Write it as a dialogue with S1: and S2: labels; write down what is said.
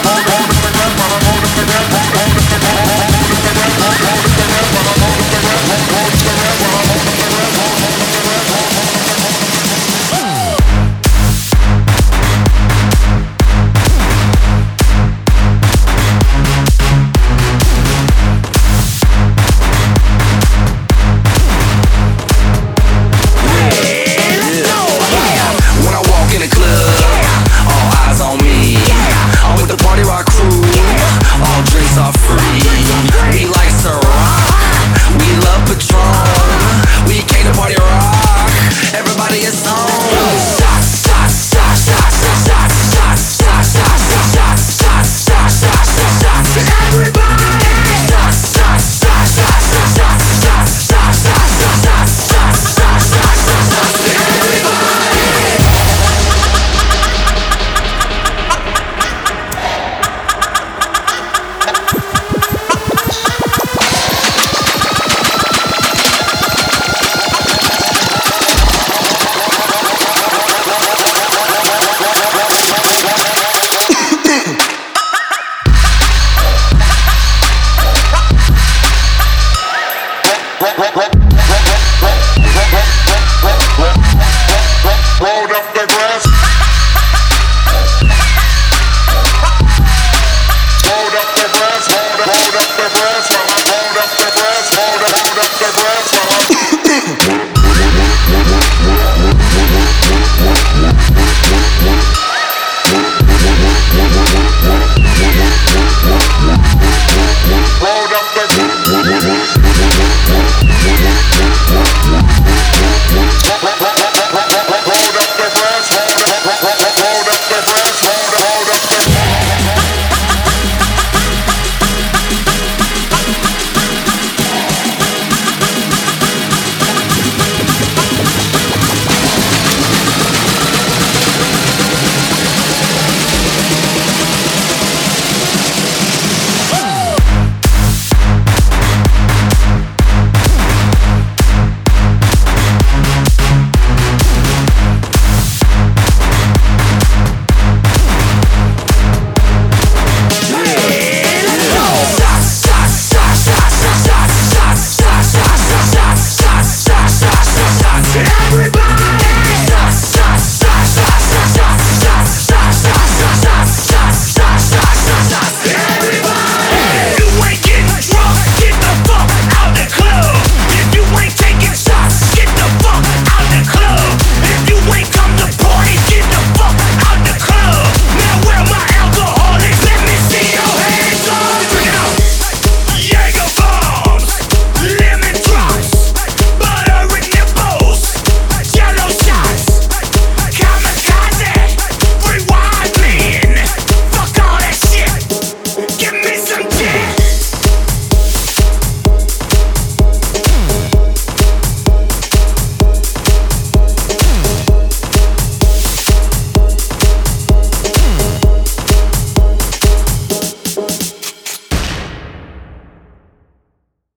S1: i